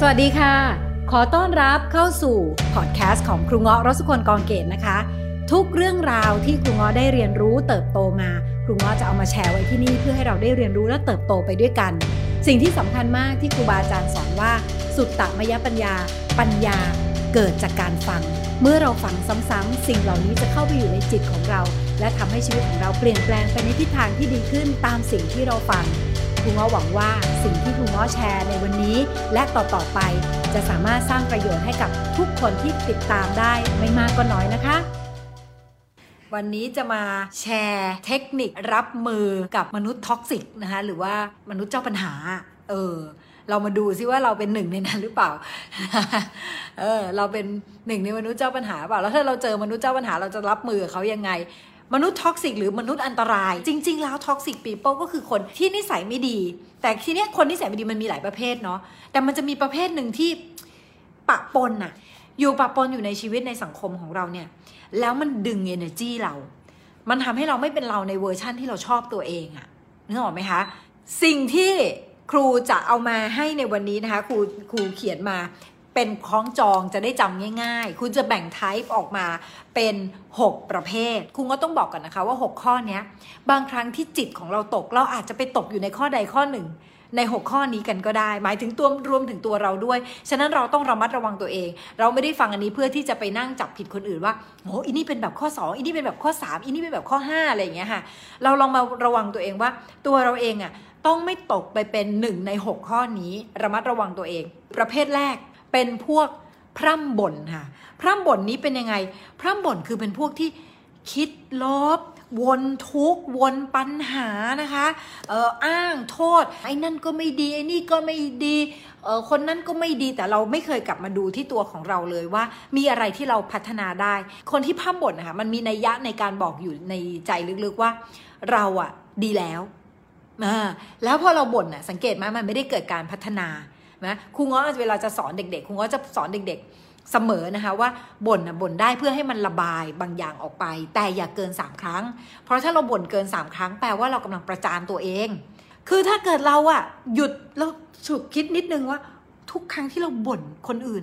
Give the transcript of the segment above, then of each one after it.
สวัสดีค่ะ ขอต้อนรับเข้าสู่พอดแคสต์ของครูเงาะรสุคนกองเกตนะคะ ทุกเรื่องราวที่ครูเงาะได้เรียนรู้เติบโตมา ครูเงาะจะเอามาแชร์ไว้ที่นี่เพื่อให้เราได้เรียนรู้และเติบโตไปด้วยกัน สิ่งที่สำคัญมากที่ครูบาอาจารย์สอนว่า สุตตมยปัญญา ปัญญาเกิดจากการฟัง เมื่อเราฟังซ้ำๆสิ่งเหล่านี้จะเข้าไปอยู่ในจิตของเรา และทำให้ชีวิตของเราเปลี่ยนแปลงไปในทิศทางที่ดีขึ้นตามสิ่งที่เราฟัง ครูเงาะหวังว่าสิ่งที่ครูเงาะแชร์ในวันนี้ และต่อๆไปจะสามารถสร้างประโยชน์ให้กับทุกคนที่ติดตามได้ไม่มากก็น้อยนะคะ วันนี้จะมาแชร์เทคนิครับมือกับมนุษย์ toxic นะคะหรือว่ามนุษย์เจ้าปัญหา เออเรามาดูซิว่าเราเป็นหนึ่งในนั้นหรือเปล่า เออ เราเป็นหนึ่งในมนุษย์เจ้าปัญหาเปล่า แล้วถ้าเราเจอมนุษย์เจ้าปัญหาเราจะรับมือเขายังไง มนุษย์ toxic หรือมนุษย์อันตราย จริง ๆ แล้ว toxic people ก็คือคนที่นิสัยไม่ดี แต่ทีเนี้ยคนนิสัยไม่ดีมันมีหลายประเภทเนาะแต่มันจะมีประเภทหนึ่งที่ปะปนน่ะอยู่ปะปนอยู่ในชีวิตในสังคมของเราเนี่ย แล้วมันดึง energy เรา มันทำให้เราไม่เป็นเราในเวอร์ชั่นที่เราชอบตัวเองอะนึกออกไหมคะ สิ่งที่ครูจะเอามาให้ในวันนี้นะคะ ครูครูเขียนมา เป็นคล้องจองจะได้จำง่าย ๆ คุณจะแบ่ง type ออกมาเป็น 6 ประเภท คุณก็ต้องบอกกันนะคะว่า 6 ข้อนี้บางครั้งที่จิตของเราตกเราอาจจะไปตกอยู่ในข้อใดข้อหนึ่งใน 6 ข้อนี้กันก็ได้ หมายถึงตัวรวมถึงตัวเราด้วย ฉะนั้นเราต้องระมัดระวังตัวเอง เราไม่ได้ฟังอันนี้เพื่อที่จะไปนั่งจับผิดคนอื่นว่าโอ้อีนี่เป็นแบบข้อ 2อีนี่เป็นแบบข้อ 3อีนี่เป็นแบบข้อ 5 อะไรอย่างเงี้ยค่ะ เราลองมาระวังตัวเองว่า ตัวเราเองอะต้องไม่ตกไปเป็นหนึ่งใน 6 ข้อนี้ ระมัดระวังตัวเอง ประเภทแรก เป็นพวกพร่ำบ่นค่ะ พร่ำบ่นนี้เป็นยังไง พร่ำบ่นคือเป็นพวกที่คิดลบ วนทุกวนปัญหานะคะเอออ้างโทษ ไอ้นั่นก็ไม่ดี ไอ้นี่ก็ไม่ดีเออคนนั้นก็ไม่ดีแต่เราไม่เคยกลับมาดูที่ตัวของเราเลยว่า มีอะไรที่เราพัฒนาได้ คนที่พร่ำบ่นนะคะมันมีนัยยะในการบอกอยู่ในใจลึกๆว่า เราอะดีแล้วอ่าแล้วพอเราบ่นอะสังเกตไหมมันไม่ได้เกิดการพัฒนา นะครูง้อเวลาจะสอนเด็กๆครูง้อจะสอนเด็ก ๆเสมอนะคะว่าบ่นนะบ่นได้เพื่อให้มันระบายบางอย่างออกไป แต่อย่าเกิน 3 ครั้ง เพราะถ้าเราบ่นเกิน 3 ครั้งแปลว่าเรากำลังประจานตัวเอง คือถ้าเกิดเราอะหยุดแล้วฉุกคิดนิดนึงว่า ทุกครั้งที่เราบ่นคนอื่น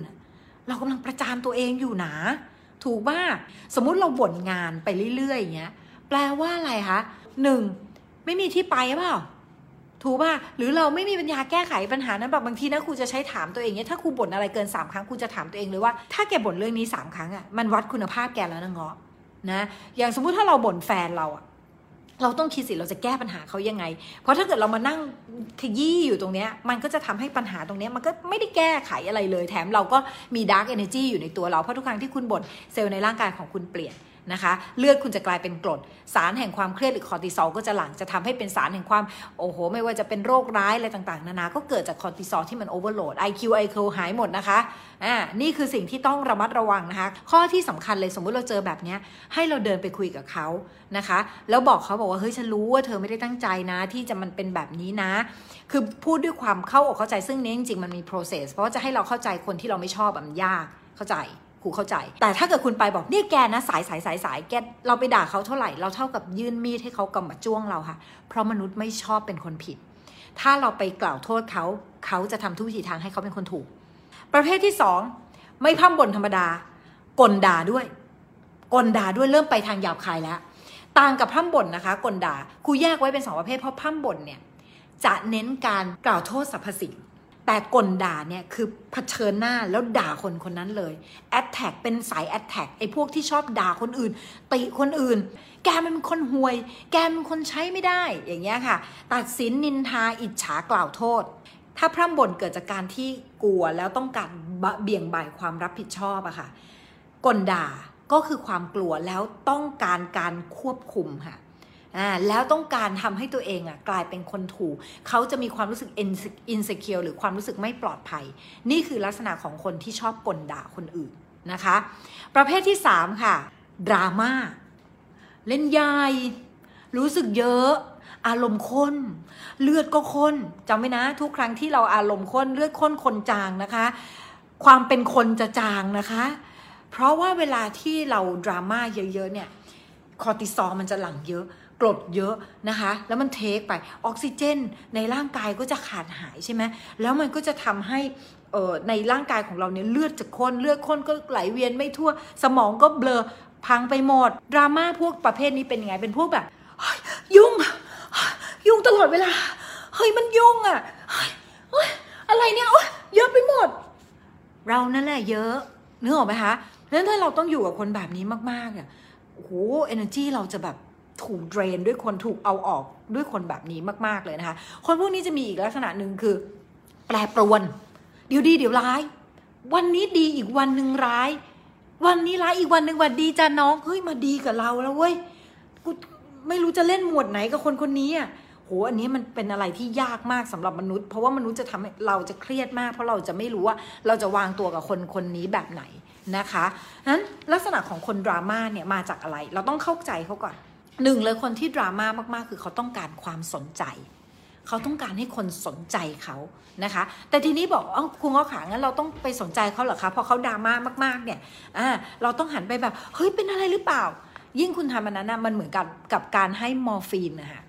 เรากำลังประจานตัวเองอยู่นะ ถูกว่าสมมุติเราบ่นงานไปเรื่อยๆอย่างเงี้ยแปลว่าอะไรคะหนึ่งไม่มีที่ไปเปล่า ถูกป่ะหรือเราไม่มีปัญญาแก้ไขปัญหานั้นแบบบางทีนะครูจะใช้ถามตัวเองเนี่ยถ้าครูบ่นอะไรเกิน 3 ครั้งครูจะถามตัวเองเลยว่าถ้าแกบ่นเรื่องนี้ 3 ครั้งอะ่ะมันวัดคุณภาพแกแล้วนะเงาะนะอย่างสมมุติถ้าเราบ่นแฟนเราอะเราต้องคิดสิเราจะแก้ปัญหาเขายังไง เพราะถ้าเกิดเรามานั่งขยี้อยู่ตรงเนี้ย มันก็จะทำให้ปัญหาตรงเนี้ยมันก็ไม่ได้แก้ไขอะไรเลย แถมเราก็มี dark energy อยู่ในตัวเรา เพราะทุกครั้งที่คุณบ่นเซลล์ในร่างกายของคุณเปลี่ยน นะคะ เลือดคุณจะกลายเป็นกรด สารแห่งความเครียดหรือคอร์ติซอลก็จะหลั่งจะทำให้เป็นสารแห่งความโอ้โห ไม่ว่าจะเป็นโรคร้ายอะไรต่างๆ นานาก็เกิดจากคอร์ติซอลที่มัน overload IQ IQ หายหมดนะคะอ่านี่คือสิ่งที่ต้องระมัดระวังนะคะ ข้อที่สำคัญเลยสมมุติเราเจอแบบนี้ให้เราเดินไปคุยกับเขานะคะ แล้วบอกเขาบอกว่าเฮ้ยฉันรู้ว่าเธอไม่ได้ตั้งใจนะ ที่จะมันเป็นแบบนี้นะ คือพูดด้วยความเข้าอกเข้าใจซึ่งนี้จริงๆมันมี process เพราะว่าจะให้เราเข้าใจคนที่เราไม่ชอบมันยากเข้าใจูเข้าใจ แต่ถ้าเกิดคุณไปบอกเนี่ยแกนะสายสายสายสายแกเราไปด่าเขาเท่าไหร่เราเท่ากับยื่นมีดให้เขากำมาจ้วงเราค่ะ เพราะมนุษย์ไม่ชอบเป็นคนผิด ถ้าเราไปกล่าวโทษเขาเขาจะทำทุกวิถีทางให้เขาเป็นคนถูก ประเภทที่สองไม่พั่มบ่นธรรมดากลด่าด้วยกลด่าด้วยเริ่มไปทางหยาบคายแล้วต่างกับพร่ำบ่นนะคะก่นด่าครูแยกไว้เป็นสองประเภทเพราะพร่ำบ่นเนี่ยจะเน้นการกล่าวโทษสรรพสิ่ง แต่ก่นด่าเนี่ยคือเผชิญหน้าแล้วด่าคนคนนั้นเลย attack เป็นสาย attack ไอ้พวกที่ชอบด่าคนอื่นติคนอื่น แกมันเป็นคนห่วย แกมันคนใช้ไม่ได้อย่างเงี้ยค่ะ ตัดสินนินทาอิจฉากล่าวโทษ ถ้าพร่ำบ่นเกิดจากการที่กลัวแล้วต้องการเบี่ยงบ่ายความรับผิดชอบอะค่ะกลด่าก็คือความกลัวแล้วต้องการการควบคุมค่ะ อ่าแล้วต้องการทำให้ตัวเองอะกลายเป็นคนถูก เขาจะมีความรู้สึก insecure หรือความรู้สึกไม่ปลอดภัย นี่คือลักษณะของคนที่ชอบกลด่าคนอื่นนะคะ ประเภทที่ 3 ค่ะดราม่าเล่นยายรู้สึกเยอะ อารมณ์ข้น เลือดก็ข้นจำไว้นะ ทุกครั้งที่เราอารมณ์ข้นเลือดข้นคนจางนะคะ ความเป็นคนจะจางนะคะ เพราะว่าเวลาที่เราดราม่าเยอะๆเนี่ยคอร์ติซอลมันจะหลั่งเยอะ กรดเยอะนะคะ แล้วมันเทคไปออกซิเจนในร่างกายก็จะขาดหายใช่ไหมแล้วมันก็จะทำให้ในร่างกายของเราเนี่ยเลือดจะข้นเลือดข้นก็ไหลเวียนไม่ทั่ว สมองก็เบลอพังไปหมดดราม่าพวกประเภทนี้เป็นยังไงเป็นพวกแบบยุ่ง ยุ่งตลอดเวลาเฮ้ยมันยุ่งอะอะไรเนี่ยโอ๊ยเยอะไปหมด เรานั่นแหละเยอะนึกออกไหมคะเพราะฉะนั้นถ้าเราต้องอยู่กับคนแบบนี้มากๆเนี่ยโอ้โห energy เราจะแบบ ถูกเดรนด้วยคนถูกเอาออกด้วยคนแบบนี้มาก ๆเลยนะคะ คนพวกนี้จะมีอีกลักษณะหนึ่งคือ แปรปรวน เดี๋ยวดีเดี๋ยวร้าย วันนี้ดีอีกวันหนึ่งร้าย วันนี้ร้ายอีกวันหนึ่งวันดีจ้าน้องเฮ้ยมาดีกับเราแล้วเว้ยกูไม่รู้จะเล่นหมวดไหนกับคนคนนี้อะโห อันนี้มันเป็นอะไรที่ยากมากสำหรับมนุษย์ เพราะว่ามนุษย์จะทำให้เราจะเครียดมาก เพราะเราจะไม่รู้ว่าเราจะวางตัวกับคนคนนี้แบบไหนนะคะนั้นลักษณะของคนดราม่าเนี่ยมาจากอะไร เราต้องเข้าใจเขาก่อน หนึ่งเลยคนที่ดราม่ามากๆ คือเขาต้องการความสนใจ เขาต้องการให้คนสนใจเขานะคะ แต่ทีนี้บอกอ้าคุณก็ขางั้นเราต้องไปสนใจเขาเหรอคะพอเขาดราม่ามากๆเนี่ยอ่าเราต้องหันไปแบบเฮ้ยเป็นอะไรหรือเปล่า ยิ่งคุณทำมันนั้นนะมันเหมือนกับกับการให้มอร์ฟีนนะคะ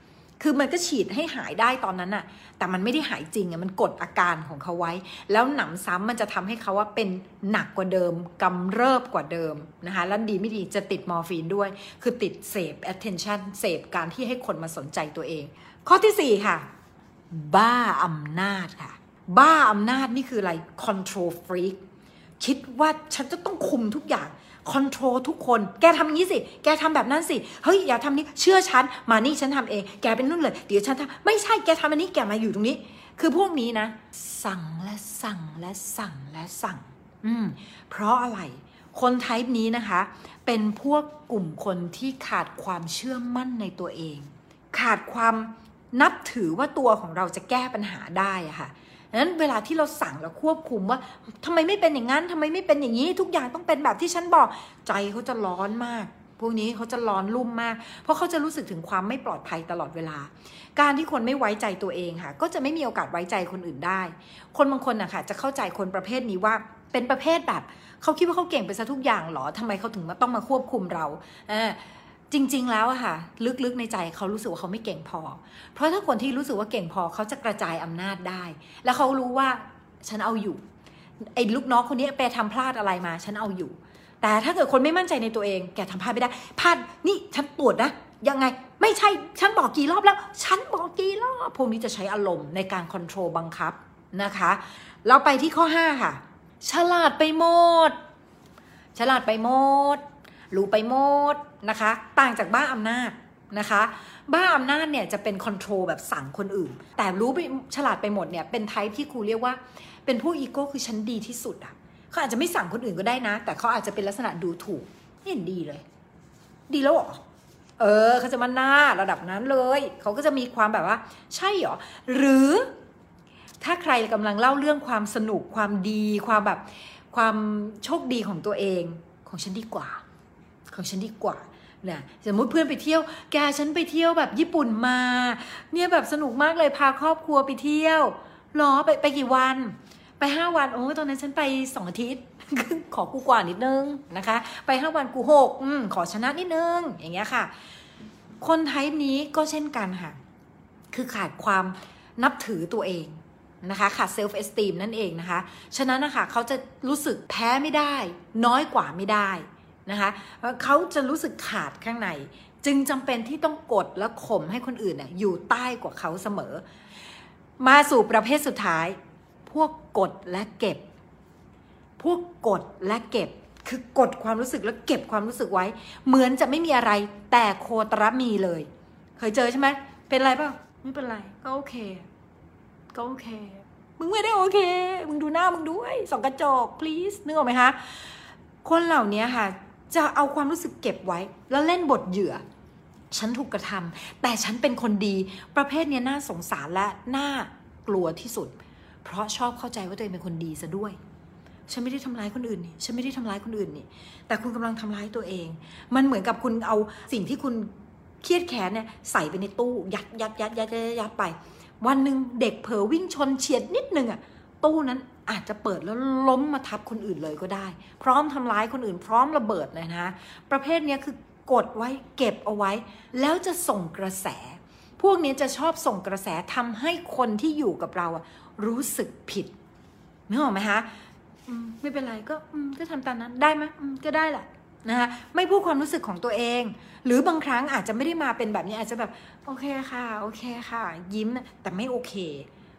คือมันก็ฉีดให้หายได้ตอนนั้นน่ะแต่มันไม่ได้หายจริงอะมันกดอาการของเขาไว้ แล้วหนำซ้ำมันจะทำให้เขาว่าเป็นหนักกว่าเดิมกำเริบกว่าเดิมนะคะแล้วดีไม่ดีจะติดมอร์ฟีนด้วย คือติดเสพ attention เสพการที่ให้คนมาสนใจตัวเอง ข้อที่ 4 ค่ะ บ้าอำนาจค่ะ บ้าอำนาจนี่คืออะไร control freak คิดว่าฉันจะต้องคุมทุกอย่าง คอนโทรลทุกคน แกทำอย่างนี้สิ แกทำแบบนั้นสิ เฮ้ยอย่าทำนี้ เชื่อฉัน มานี่ฉันทำเอง แกเป็นนู่นเลย เดี๋ยวฉันทำไม่ใช่ แกทำอันนี้ แกมาอยู่ตรงนี้ คือพวกนี้นะ สั่งและสั่งและสั่งและสั่ง อืม เพราะอะไร คนไทป์นี้นะคะ เป็นพวกกลุ่มคนที่ขาดความเชื่อมั่นในตัวเอง ขาดความนับถือว่าตัวของเราจะแก้ปัญหาได้อะค่ะ นั้นเวลาที่เราสั่งแล้วควบคุมว่าทำไมไม่เป็นอย่างนั้นทำไมไม่เป็นอย่างนี้ ทุกอย่างต้องเป็นแบบที่ฉันบอก ใจเขาจะร้อนมาก พวกนี้เขาจะร้อนรุ่มมาก เพราะเขาจะรู้สึกถึงความไม่ปลอดภัยตลอดเวลา การที่คนไม่ไว้ใจตัวเองค่ะ ก็จะไม่มีโอกาสไว้ใจคนอื่นได้ คนบางคนนะคะจะเข้าใจคนประเภทนี้ว่าเป็นประเภทแบบเขาคิดว่าเขาเก่งไปซะทุกอย่างหรอทำไมเขาถึงมาต้องมาควบคุมเราอ่า จริง ๆ แล้วอะค่ะ ลึกๆในใจเขารู้สึกว่าเขาไม่เก่งพอ เพราะถ้าคนที่รู้สึกว่าเก่งพอเขาจะกระจายอำนาจได้ แล้วเขารู้ว่าฉันเอาอยู่ไอ้ลูกน้องคนนี้ไปทำพลาดอะไรมา ฉันเอาอยู่ แต่ถ้าเกิดคนไม่มั่นใจในตัวเอง แกทำพลาดไม่ได้พลาดนี่ฉันตรวจนะยังไงไม่ใช่ฉันบอกกี่รอบแล้ว ฉันบอกกี่รอบพวกนี้จะใช้อารมณ์ในการคอนโทรลบังคับนะคะเราไปที่ข้อ 5 ค่ะ ฉลาดไปหมด ฉลาดไปหมด รู้ไปหมดนะคะ ต่างจากบ้าอำนาจนะคะ บ้าอำนาจเนี่ยจะเป็นคอนโทรลแบบสั่งคนอื่น แต่รู้ไปฉลาดไปหมดเนี่ยเป็นไทป์ที่ครูเรียกว่า เป็นผู้อีโก้คือฉันดีที่สุดอะเขาอาจจะไม่สั่งคนอื่นก็ได้นะ แต่เขาอาจจะเป็นลักษณะดูถูกไม่เห็นดีเลย ดีแล้วเหรอเออเขาจะมาหน้าระดับนั้นเลย เขาก็จะมีความแบบว่า ใช่เหรอ หรือถ้าใครกำลังเล่าเรื่องความสนุกความดี ความแบบความโชคดีของตัวเองของฉันดีกว่า ของฉันดีกว่าเนี่ยสมมติเพื่อนไปเที่ยว แกฉันไปเที่ยวแบบญี่ปุ่นมา เนี่ยแบบสนุกมากเลยพาครอบครัวไปเที่ยวหรอไปไปกี่วัน ไปห้าวันโอ้ตอนนั้นฉันไปสองอาทิตย์ขอกูกว่านิดนึงนะคะ ไปห้าวันกูหกอขอชนะนิดนึง อย่างเงี้ยค่ะ คน type นี้ก็เช่นกันค่ะ คือขาดความนับถือตัวเองนะคะขาด self-esteem นั่นเองนะคะ ฉะนั้นนะคะเขาจะรู้สึกแพ้ไม่ได้ น้อยกว่าไม่ได้ นะคะเขาจะรู้สึกขาดข้างใน จึงจำเป็นที่ต้องกดและข่มให้คนอื่นเนี่ยอยู่ใต้กว่าเขาเสมอ มาสู่ประเภทสุดท้าย พวกกดและเก็บ พวกกดและเก็บคือกดความรู้สึกแล้วเก็บความรู้สึกไว้ เหมือนจะไม่มีอะไรแต่โคตรมีเลย เคยเจอใช่ไหมเป็นไรเปล่าไม่เป็นไรก็โอเค ก็โอเค มึงไม่ได้โอเค มึงดูหน้ามึงด้วยส่องกระจก please นึกออกไหมคะ คนเหล่านี้ค่ะ จะเอาความรู้สึกเก็บไว้ แล้วเล่นบทเหยื่อ ฉันถูกกระทำแต่ฉันเป็นคนดีประเภทนี้น่าสงสารและน่ากลัวที่สุด เพราะชอบเข้าใจว่าตัวเองเป็นคนดีซะด้วยฉันไม่ได้ทำร้ายคนอื่นนี่ ฉันไม่ได้ทำร้ายคนอื่นนี่ แต่คุณกำลังทำร้ายตัวเอง มันเหมือนกับคุณเอาสิ่งที่คุณเครียดแค้นเนี่ยใส่ไปในตู้ ยัดยัดยัดยัดยัดยัดไป วันหนึ่งเด็กเผลอวิ่งชนเฉียดนิดนึงอะตู้นั้น อาจจะเปิดแล้วล้มมาทับคนอื่นเลยก็ได้ พร้อมทำร้ายคนอื่น พร้อมระเบิดเลยนะ ประเภทนี้คือกดไว้เก็บเอาไว้ แล้วจะส่งกระแส พวกนี้จะชอบส่งกระแสทำให้คนที่อยู่กับเราอะรู้สึกผิดนึกออกไหมคะไม่เป็นไรก็ก็ทำตามนั้นได้ไหมมก็ได้แหละนะคะไม่พูดความรู้สึกของตัวเอง หรือบางครั้งอาจจะไม่ได้มาเป็นแบบนี้อาจจะแบบโอเคค่ะ โอเคค่ะ ยิ้มแต่ไม่โอเค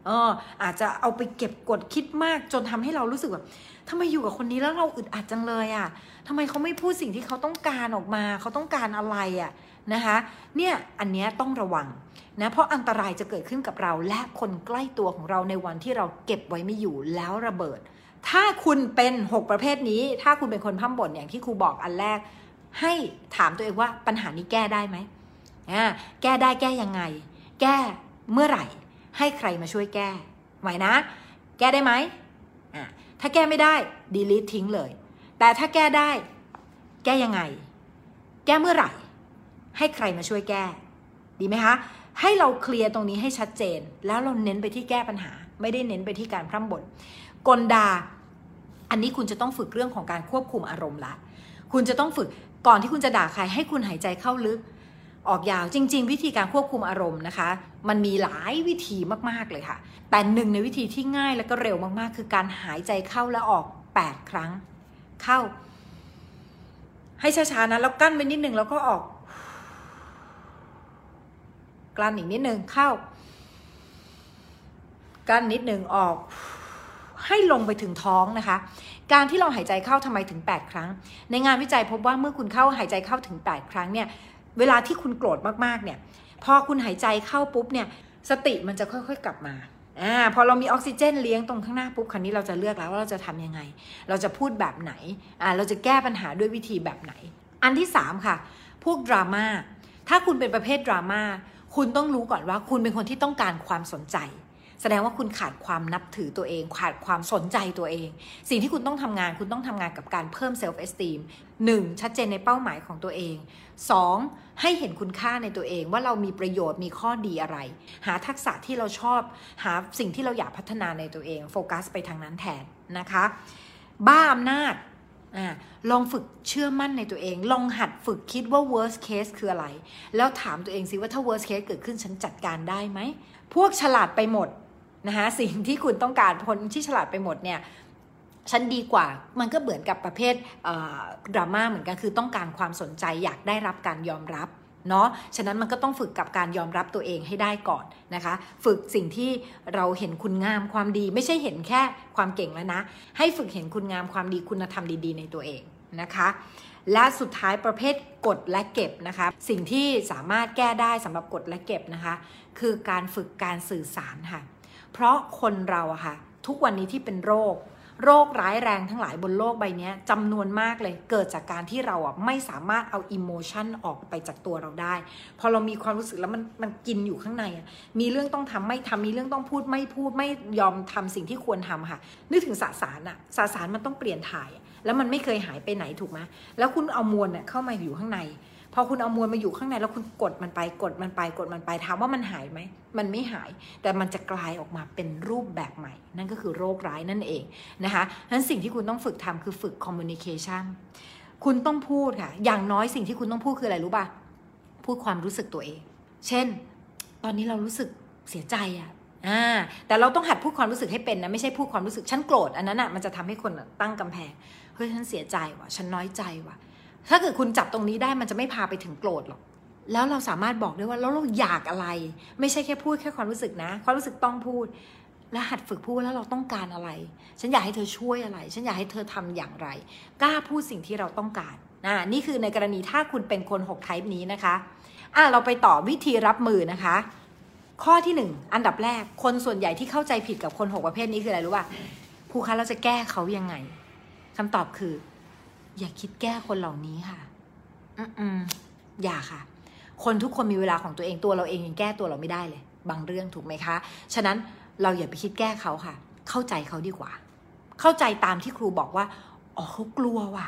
เอออาจจะเอาไปเก็บกดคิดมากจนทำให้เรารู้สึกแบบทำไมอยู่กับคนนี้แล้วเราอึดอัดจังเลยอะ่ะทำไมเขาไม่พูดสิ่งที่เขาต้องการออกมา เขาต้องการอะไรอะ่ะนะคะ เนี่ยอันเนี้ยต้องระวังนะเพราะอันตรายจะเกิดขึ้นกับเรา และคนใกล้ตัวของเราในวันที่เราเก็บไว้ไม่อยู่แล้วระเบิด ถ้าคุณเป็น 6 ประเภทนี้ ถ้าคุณเป็นคนพั่มบ่นอย่างที่ครูบอกอันแรก ให้ถามตัวเองว่าปัญหานี้แก้ได้ไหมอ่าแก้ได้แก้ยังไง แก้เมื่อไหร่ ให้ใครมาช่วยแก้ไหวนะ แก้ได้ไหมอ่าถ้าแก้ไม่ได้ delete ทิ้งเลย แต่ถ้าแก้ได้ แก้ยังไง แก้เมื่อไหร่ ให้ใครมาช่วยแก้ ดีไหมคะ ให้เราเคลียร์ตรงนี้ให้ชัดเจน แล้วเราเน้นไปที่แก้ปัญหา ไม่ได้เน้นไปที่การพร่ำบ่นกลดา อันนี้คุณจะต้องฝึกเรื่องของการควบคุมอารมณ์ละ คุณจะต้องฝึกก่อนที่คุณจะด่าใครให้คุณหายใจเข้าลึก ออกยาวจริง ๆ วิธีการควบคุมอารมณ์นะคะ มันมีหลายวิธีมากๆเลยค่ะ แต่หนึ่งในวิธีที่ง่ายและก็เร็วมากๆ คือการหายใจเข้าและออก 8 ครั้ง เข้า ให้ช้าๆนะแล้วกั้นไว้นิดนึงแล้วก็ออกกลั้นอีกนิดนึงเข้ากั้นนิดนึงออก ให้ลงไปถึงท้องนะคะ การที่เราหายใจเข้าทำไมถึง 8 ครั้ง ในงานวิจัยพบว่าเมื่อคุณเข้าหายใจเข้าถึง 8 ครั้งเนี่ย เวลาที่คุณโกรธมากๆเนี่ยพอคุณหายใจเข้าปุ๊บเนี่ยสติมันจะค่อยๆกลับมาอ่าพอเรามีออกซิเจนเลี้ยงตรงข้างหน้าปุ๊บคราวนี้เราจะเลือกแล้วว่าเราจะทำยังไง เราจะพูดแบบไหนอ่าเราจะแก้ปัญหาด้วยวิธีแบบไหน อันที่ 3 ค่ะ พวกดราม่าถ้าคุณเป็นประเภทดราม่าคุณต้องรู้ก่อนว่าคุณเป็นคนที่ต้องการความสนใจ แสดงว่าคุณขาดความนับถือตัวเอง ขาดความสนใจตัวเอง สิ่งที่คุณต้องทำงานคุณต้องทำงานกับการเพิ่ม self-esteem หนึ่งชัดเจนในเป้าหมายของตัวเอง 2. ให้เห็นคุณค่าในตัวเองว่าเรามีประโยชน์มีข้อดีอะไร หาทักษะที่เราชอบหาสิ่งที่เราอยากพัฒนาในตัวเองโฟกัสไปทางนั้นแทนนะคะ บ้าอำนาจอลองฝึกเชื่อมั่นในตัวเอง ลองหัดฝึกคิดว่า worst case คืออะไร แล้วถามตัวเองสิว่าถ้า worst case เกิดขึ้นฉันจัดการได้ไหม พวกฉลาดไปหมด นะคะสิ่งที่คุณต้องการคนที่ฉลาดไปหมดเนี่ยฉันดีกว่า มันก็เหมือนกับประเภทดราม่าเหมือนกัน คือต้องการความสนใจอยากได้รับการยอมรับเนาะ ฉะนั้นมันก็ต้องฝึกกับการยอมรับตัวเองให้ได้ก่อนนะคะ ฝึกสิ่งที่เราเห็นคุณงามความดี ไม่ใช่เห็นแค่ความเก่งแล้วนะ ให้ฝึกเห็นคุณงามความดีคุณธรรมดีๆ ในตัวเองนะคะ และสุดท้ายประเภทกดและเก็บนะคะ สิ่งที่สามารถแก้ได้สำหรับกดและเก็บนะคะ คือการฝึกการสื่อสารค่ะ เพราะคนเราอะค่ะ ทุกวันนี้ที่เป็นโรค โรคร้ายแรงทั้งหลายบนโลกใบนี้จำนวนมากเลย เกิดจากการที่เราอะไม่สามารถเอาอิโมชันออกไปจากตัวเราได้ พอเรามีความรู้สึกแล้วมันมันกินอยู่ข้างในอะมีเรื่องต้องทำไม่ทำมีเรื่องต้องพูดไม่พูดไม่ยอมทำสิ่งที่ควรทำค่ะ นึกถึงสสารอะสสารมันต้องเปลี่ยนถ่าย แล้วมันไม่เคยหายไปไหนถูกไหมแล้วคุณเอามวลเนี่ยเข้ามาอยู่ข้างใน พอคุณเอามวลมาอยู่ข้างในแล้วคุณกดมันไปกดมันไปกดมันไปถามว่ามันหายไหมมันไม่หาย แต่มันจะกลายออกมาเป็นรูปแบบใหม่ นั่นก็คือโรคร้ายนั่นเองนะคะนั้นสิ่งที่คุณต้องฝึกทำคือฝึก communication คุณต้องพูดค่ะ อย่างน้อยสิ่งที่คุณต้องพูดคืออะไรรู้ป่ะพูดความรู้สึกตัวเอง เช่น ตอนนี้เรารู้สึกเสียใจอะอ่าแต่เราต้องหัดพูดความรู้สึกให้เป็นนะไม่ใช่พูดความรู้สึกฉันโกรธอันนั้นอะมันจะทำให้คนตั้งกำแพงเฮ้ยฉันเสียใจว่ะฉันน้อยใจว่ะ ถ้าเกิดคุณจับตรงนี้ได้มันจะไม่พาไปถึงโกรธหรอก แล้วเราสามารถบอกได้ว่าแล้วเราอยากอะไร ไม่ใช่แค่พูดแค่ความรู้สึกนะ ความรู้สึกต้องพูด และหัดฝึกพูดแล้วเราต้องการอะไร ฉันอยากให้เธอช่วยอะไร ฉันอยากให้เธอทำอย่างไร กล้าพูดสิ่งที่เราต้องการอ่านี่คือในกรณีถ้าคุณเป็นคน6ไทป์นี้นะคะอะเราไปต่อวิธีรับมือนะคะ ข้อที่หนึ่งอันดับแรก คนส่วนใหญ่ที่เข้าใจผิดกับคนหกประเภทนี้คืออะไรรู้ป่ะผู้คะเราจะแก้เขายังไงคำตอบคือ อย่าคิดแก้คนเหล่านี้ค่ะ อืมๆอย่าค่ะ คนทุกคนมีเวลาของตัวเองตัวเราเองยังแก้ตัวเราไม่ได้เลย บางเรื่องถูกไหมคะ ฉะนั้นเราอย่าไปคิดแก้เขาค่ะ เข้าใจเขาดีกว่า เข้าใจตามที่ครูบอกว่าอ๋อเขากลัวว่ะ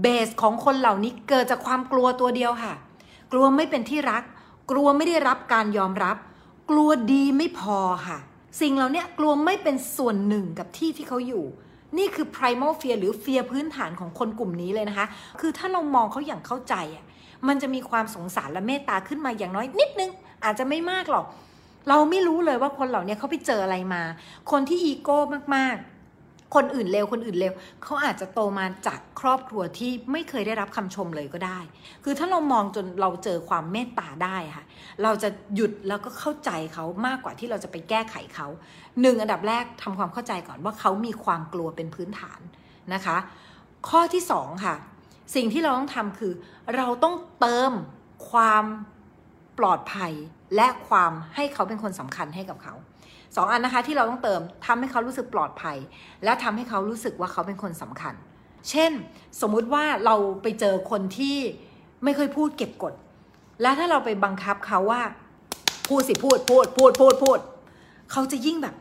เบสของคนเหล่านี้เกิดจากความกลัวตัวเดียวค่ะ กลัวไม่เป็นที่รัก กลัวไม่ได้รับการยอมรับ กลัวดีไม่พอค่ะ สิ่งเหล่านี้กลัวไม่เป็นส่วนหนึ่งกับที่ที่เขาอยู่ นี่คือ primal fear หรือ fear พื้นฐานของคนกลุ่มนี้เลยนะคะ คือถ้าเรามองเขาอย่างเข้าใจอะ มันจะมีความสงสารและเมตตาขึ้นมาอย่างน้อยนิดนึง อาจจะไม่มากหรอก เราไม่รู้เลยว่าคนเหล่านี้เขาไปเจออะไรมา คนที่อีโก้มากๆ คนอื่นเร็วคนอื่นเร็วเขาอาจจะโตมาจากครอบครัวที่ไม่เคยได้รับคำชมเลยก็ได้ คือถ้าเรามองจนเราเจอความเมตตาได้ค่ะ เราจะหยุดแล้วก็เข้าใจเขามากกว่าที่เราจะไปแก้ไขเขาหนึ่งอันดับแรกทำความเข้าใจก่อนว่าเขามีความกลัวเป็นพื้นฐานนะคะ ข้อที่สองค่ะ สิ่งที่เราต้องทำคือ เราต้องเติมความปลอดภัยและความให้เขาเป็นคนสำคัญให้กับเขา สองอันนะคะที่เราต้องเติมทำให้เขารู้สึกปลอดภัย และทำให้เขารู้สึกว่าเขาเป็นคนสำคัญ เช่น สมมุติว่าเราไปเจอคนที่ไม่เคยพูดเก็บกด และถ้าเราไปบังคับเขาว่า พูดสิพูดพูดพูดพูดพูด เขาจะยิ่งแบบ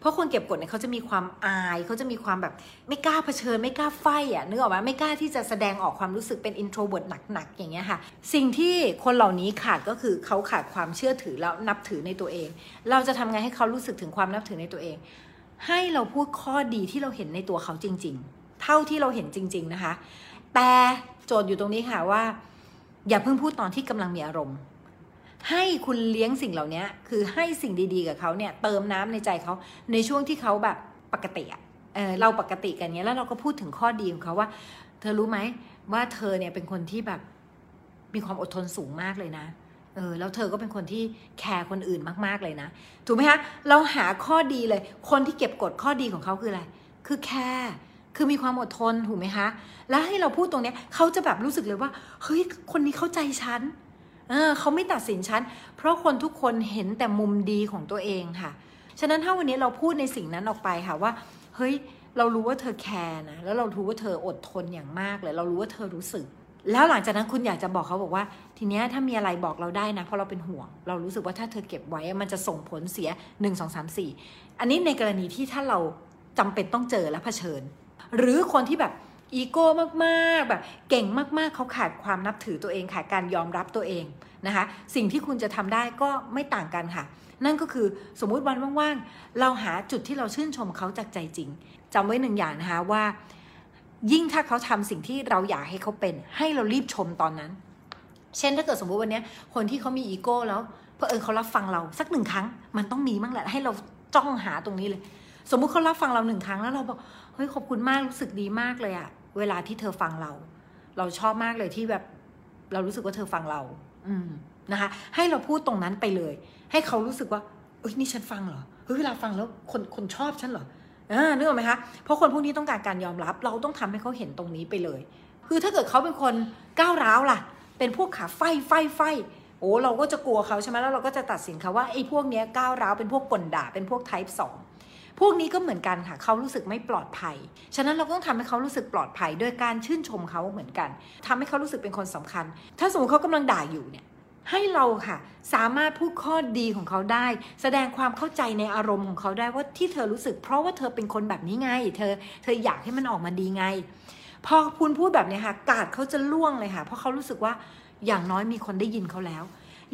เพราะคนเก็บกดเนี่ยเขาจะมีความอายเขาจะมีความแบบไม่กล้าเผชิญ ไม่กล้า fight อะนึกออกไหมไม่กล้าที่จะแสดงออกความรู้สึกเป็น introvert หนักๆอย่างเงี้ยค่ะ สิ่งที่คนเหล่านี้ขาดก็คือเขาขาดความเชื่อถือแล้วนับถือในตัวเอง เราจะทำไงให้เขารู้สึกถึงความนับถือในตัวเอง ให้เราพูดข้อดีที่เราเห็นในตัวเขาจริง ๆ เท่าที่เราเห็นจริง ๆนะคะ แต่โจทย์อยู่ตรงนี้ค่ะว่า อย่าเพิ่งพูดตอนที่กำลังมีอารมณ์ ให้คุณเลี้ยงสิ่งเหล่านี้คือให้สิ่งดีๆกับเขาเนี่ยเติมน้ำในใจเขาในช่วงที่เขาแบบปกติอะเออเราปกติกันเนี้ยแล้วเราก็พูดถึงข้อดีของเขาว่า เธอรู้ไหมว่าเธอเนี่ยเป็นคนที่แบบมีความอดทนสูงมากเลยนะเออแล้วเธอก็เป็นคนที่แคร์คนอื่นมากๆเลยนะ ถูกไหมคะเราหาข้อดีเลย คนที่เก็บกดข้อดีของเขาคืออะไร คือแคร์คือมีความอดทนถูกไหมคะ แล้วให้เราพูดตรงนี้เขาจะแบบรู้สึกเลยว่าเฮ้ยคนนี้เข้าใจฉัน เออเขาไม่ตัดสินฉัน เพราะคนทุกคนเห็นแต่มุมดีของตัวเองค่ะ ฉะนั้นถ้าวันนี้เราพูดในสิ่งนั้นออกไปค่ะว่า เฮ้ย เรารู้ว่าเธอแคร์นะ แล้วเรารู้ว่าเธออดทนอย่างมากเลย เรารู้ว่าเธอรู้สึก แล้วหลังจากนั้นคุณอยากจะบอกเขาบอกว่า ทีเนี้ยถ้ามีอะไรบอกเราได้นะ เพราะเราเป็นห่วง เรารู้สึกว่าถ้าเธอเก็บไว้ มันจะส่งผลเสีย 1 2 3 4 อันนี้ในกรณีที่ถ้าเราจำเป็นต้องเจอและเผชิญ หรือคนที่แบบ อีโก้มากๆแบบเก่งมากๆ เขาขาดความนับถือตัวเองขาดการยอมรับตัวเองนะคะ สิ่งที่คุณจะทำได้ก็ไม่ต่างกันค่ะ นั่นก็คือสมมุติวันว่างๆ เราหาจุดที่เราชื่นชมเขาจากใจจริงจำไว้หนึ่งอย่างนะคะว่า ยิ่งถ้าเขาทำสิ่งที่เราอยากให้เขาเป็น ให้เรารีบชมตอนนั้น เช่นถ้าเกิดสมมุติวันนี้คนที่เขามีอีโก้แล้วเพอเออเขารับฟังเราสักหนึ่งครั้ง มันต้องมีบ้างแหละให้เราจ้องหาตรงนี้เลย สมมุติเขารับฟังเราหนึ่งครั้งแล้วเราบอกเฮ้ยขอบคุณมากรู้สึกดีมากเลยอะ เวลาที่เธอฟังเรา เราชอบมากเลยที่แบบ เรารู้สึกว่าเธอฟังเรา อืมนะคะ ให้เราพูดตรงนั้นไปเลย ให้เขารู้สึกว่าเอ้ยนี่ฉันฟังเหรอเฮ้ยเวลาฟังแล้วคนคนชอบฉันเหรออ่านึกออกไหมคะเพราะคนพวกนี้ต้องการการยอมรับ เราต้องทำให้เขาเห็นตรงนี้ไปเลย คือถ้าเกิดเขาเป็นคนก้าวร้าวล่ะ เป็นพวกขาไฟไฟไฟโอ้เราก็จะกลัวเขาใช่ไหมแล้วเราก็จะตัดสินเขาว่าไอ้พวกเนี้ยก้าวร้าวเป็นพวกกลด่าเป็นพวกไทป์สอง พวกนี้ก็เหมือนกันค่ะเขารู้สึกไม่ปลอดภัย ฉะนั้นเราต้องทำให้เขารู้สึกปลอดภัยโดยการชื่นชมเขาเหมือนกันทำให้เขารู้สึกเป็นคนสำคัญ ถ้าสมมติเขากำลังด่าอยู่เนี่ยให้เราค่ะ สามารถพูดข้อดีของเขาได้ แสดงความเข้าใจในอารมณ์ของเขาได้ว่าที่เธอรู้สึก เพราะว่าเธอเป็นคนแบบนี้ไง เธอเธออยากให้มันออกมาดีไง พอคุณพูดแบบนี้ค่ะกาดเขาจะล่วงเลยค่ะ เพราะเขารู้สึกว่าอย่างน้อยมีคนได้ยินเขาแล้ว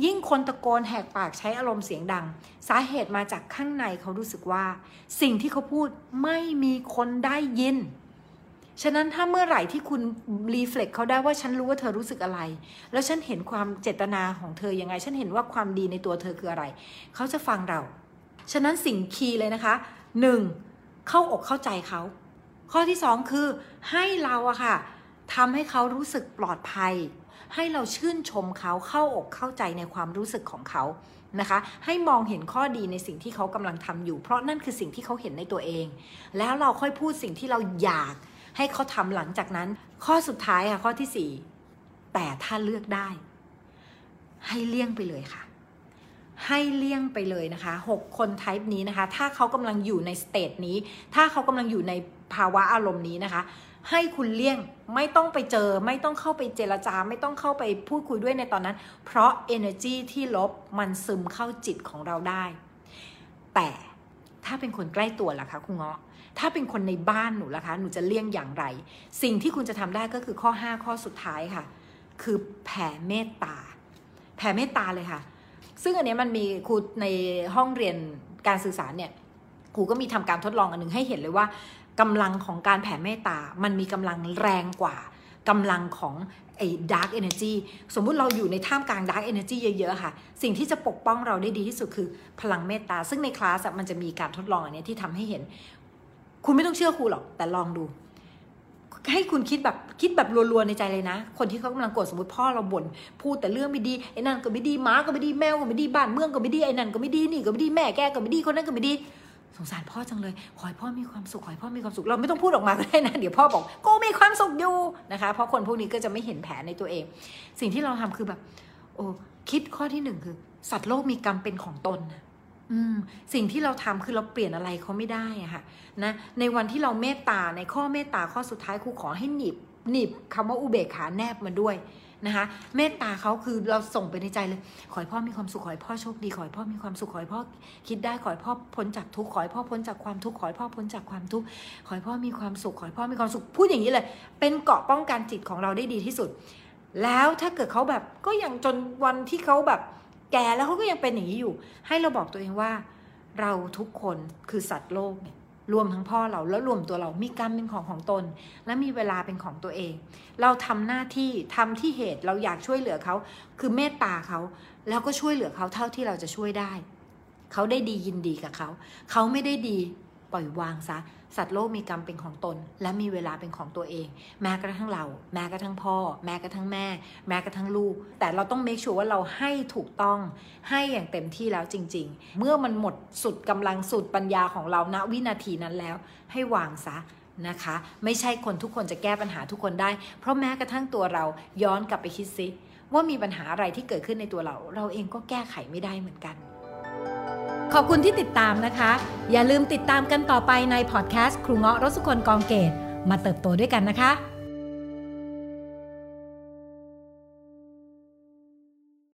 ยิ่งคนตะโกนแหกปากใช้อารมณ์เสียงดัง สาเหตุมาจากข้างในเขารู้สึกว่า สิ่งที่เขาพูดไม่มีคนได้ยิน ฉะนั้นถ้าเมื่อไหร่ที่คุณรีเฟล็กเขาได้ว่าฉันรู้ว่าเธอรู้สึกอะไร แล้วฉันเห็นความเจตนาของเธอยังไง ฉันเห็นว่าความดีในตัวเธอคืออะไร เขาจะฟังเรา ฉะนั้นสิ่งคีย์เลยนะคะหนึ่งเข้าอกเข้าใจเขาข้อที่สองคือให้เราอะค่ะทำให้เขารู้สึกปลอดภัย ให้เราชื่นชมเขาเข้าอกเข้าใจในความรู้สึกของเขานะคะ ให้มองเห็นข้อดีในสิ่งที่เขากำลังทำอยู่ เพราะนั่นคือสิ่งที่เขาเห็นในตัวเอง แล้วเราค่อยพูดสิ่งที่เราอยากให้เขาทำหลังจากนั้น ข้อสุดท้ายค่ะข้อที่ 4 แต่ถ้าเลือกได้ ให้เลี่ยงไปเลยค่ะ ให้เลี่ยงไปเลยนะคะ 6 คนไทป์นี้นะคะ ถ้าเขากำลังอยู่ในสเตจนี้ ถ้าเขากำลังอยู่ในภาวะอารมณ์นี้นะคะ ให้คุณเลี่ยงไม่ต้องไปเจอ ไม่ต้องเข้าไปเจรจา ไม่ต้องเข้าไปพูดคุยด้วยในตอนนั้น เพราะ energy ที่ลบมันซึมเข้าจิตของเราได้ แต่ถ้าเป็นคนใกล้ตัวล่ะคะคุณเงาะถ้าเป็นคนในบ้านหนูล่ะคะ หนูจะเลี่ยงอย่างไร สิ่งที่คุณจะทำได้ก็คือข้อ 5 ข้อสุดท้ายค่ะ คือแผ่เมตตา แผ่เมตตาเลยค่ะ ซึ่งอันนี้มันมีครูในห้องเรียนการสื่อสารเนี่ยครูก็มีทำการทดลองอันหนึ่งให้เห็นเลยว่า กำลังของการแผ่เมตตา มันมีกำลังแรงกว่ากำลังของไอ้ dark energy สมมุติเราอยู่ในท่ามกลาง dark energy เยอะ ๆ ค่ะ สิ่งที่จะปกป้องเราได้ดีที่สุดคือพลังเมตตา ซึ่งในคลาสมันจะมีการทดลองอันนี้ที่ทำให้เห็น คุณไม่ต้องเชื่อครูหรอก แต่ลองดู ให้คุณคิดแบบคิดแบบรัวๆในใจเลยนะ คนที่เขากำลังโกรธสมมติพ่อเราบ่นพูดแต่เรื่องไม่ดีไอ้นั่นก็ไม่ดีหมาก็ไม่ดีแมวก็ไม่ดีบ้านเมืองก็ไม่ดีไอ้นั่นก็ไม่ดีนี่ก็ไม่ดีแม่แกก็ไม่ดีคนนั้นก็ไม่ดี สงสารพ่อจังเลย ขอให้พ่อมีความสุข ขอให้พ่อมีความสุข เราไม่ต้องพูดออกมาก็ได้นะ เดี๋ยวพ่อบอกกูมีความสุขอยู่นะคะ เพราะคนพวกนี้ก็จะไม่เห็นแผลในตัวเอง สิ่งที่เราทำคือแบบ โอ้คิดข้อที่หนึ่งคือ สัตว์โลกมีกรรมเป็นของตนนะอืมสิ่งที่เราทำคือเราเปลี่ยนอะไรเขาไม่ได้อะค่ะนะ ในวันที่เราเมตตาในข้อเมตตาข้อสุดท้ายครูขอให้หนีบหนีบคำว่าอุเบกขาแนบมาด้วย นะคะเมตตาเขาคือเราส่งไปในใจเลย ขอให้พ่อมีความสุขขอให้พ่อโชคดีขอให้พ่อมีความสุขขอให้พ่อคิดได้ขอให้พ่อพ้นจากทุกข์ขอให้พ่อพ้นจากความทุกข์ขอให้พ่อพ้นจากความทุกข์ขอให้พ่อมีความสุขขอให้พ่อมีความสุขพูดอย่างนี้เลย เป็นเกาะป้องกันจิตของเราได้ดีที่สุด แล้วถ้าเกิดเขาแบบก็ยังจนวันที่เขาแบบแก่แล้วเขาก็ยังเป็นอย่างนี้อยู่ ให้เราบอกตัวเองว่า เราทุกคนคือสัตว์โลกเนี่ย รวมทั้งพ่อเราแล้วรวมตัวเรามีกรรมเป็นของของตน และมีเวลาเป็นของตัวเอง เราทำหน้าที่ทำที่เหตุเราอยากช่วยเหลือเขา คือเมตตาเขาแล้วก็ช่วยเหลือเขาเท่าที่เราจะช่วยได้ เขาได้ดียินดีกับเขา เขาไม่ได้ดี ปล่อยวางซะ สัตว์โลกมีกรรมเป็นของตน และมีเวลาเป็นของตัวเอง แม้กระทั่งเรา แม้กระทั่งพ่อ แม้กระทั่งแม่ แม้กระทั่งลูก แต่เราต้องเมคชัวร์ว่าเราให้ถูกต้อง ให้อย่างเต็มที่แล้วจริง ๆ เมื่อมันหมดสุดกำลังสุดปัญญาของเราณวินาทีนั้นแล้ว ให้วางซะนะคะ ไม่ใช่คนทุกคนจะแก้ปัญหาทุกคนได้ เพราะแม้กระทั่งตัวเราย้อนกลับไปคิดซิว่ามีปัญหาอะไรที่เกิดขึ้นในตัวเรา เราเองก็แก้ไขไม่ได้เหมือนกัน ขอบคุณที่ติดตามนะคะ อย่าลืมติดตามกันต่อไปในพอดแคสต์ครูเงาะรสุคนกองเกต มาเติบโตด้วยกันนะคะ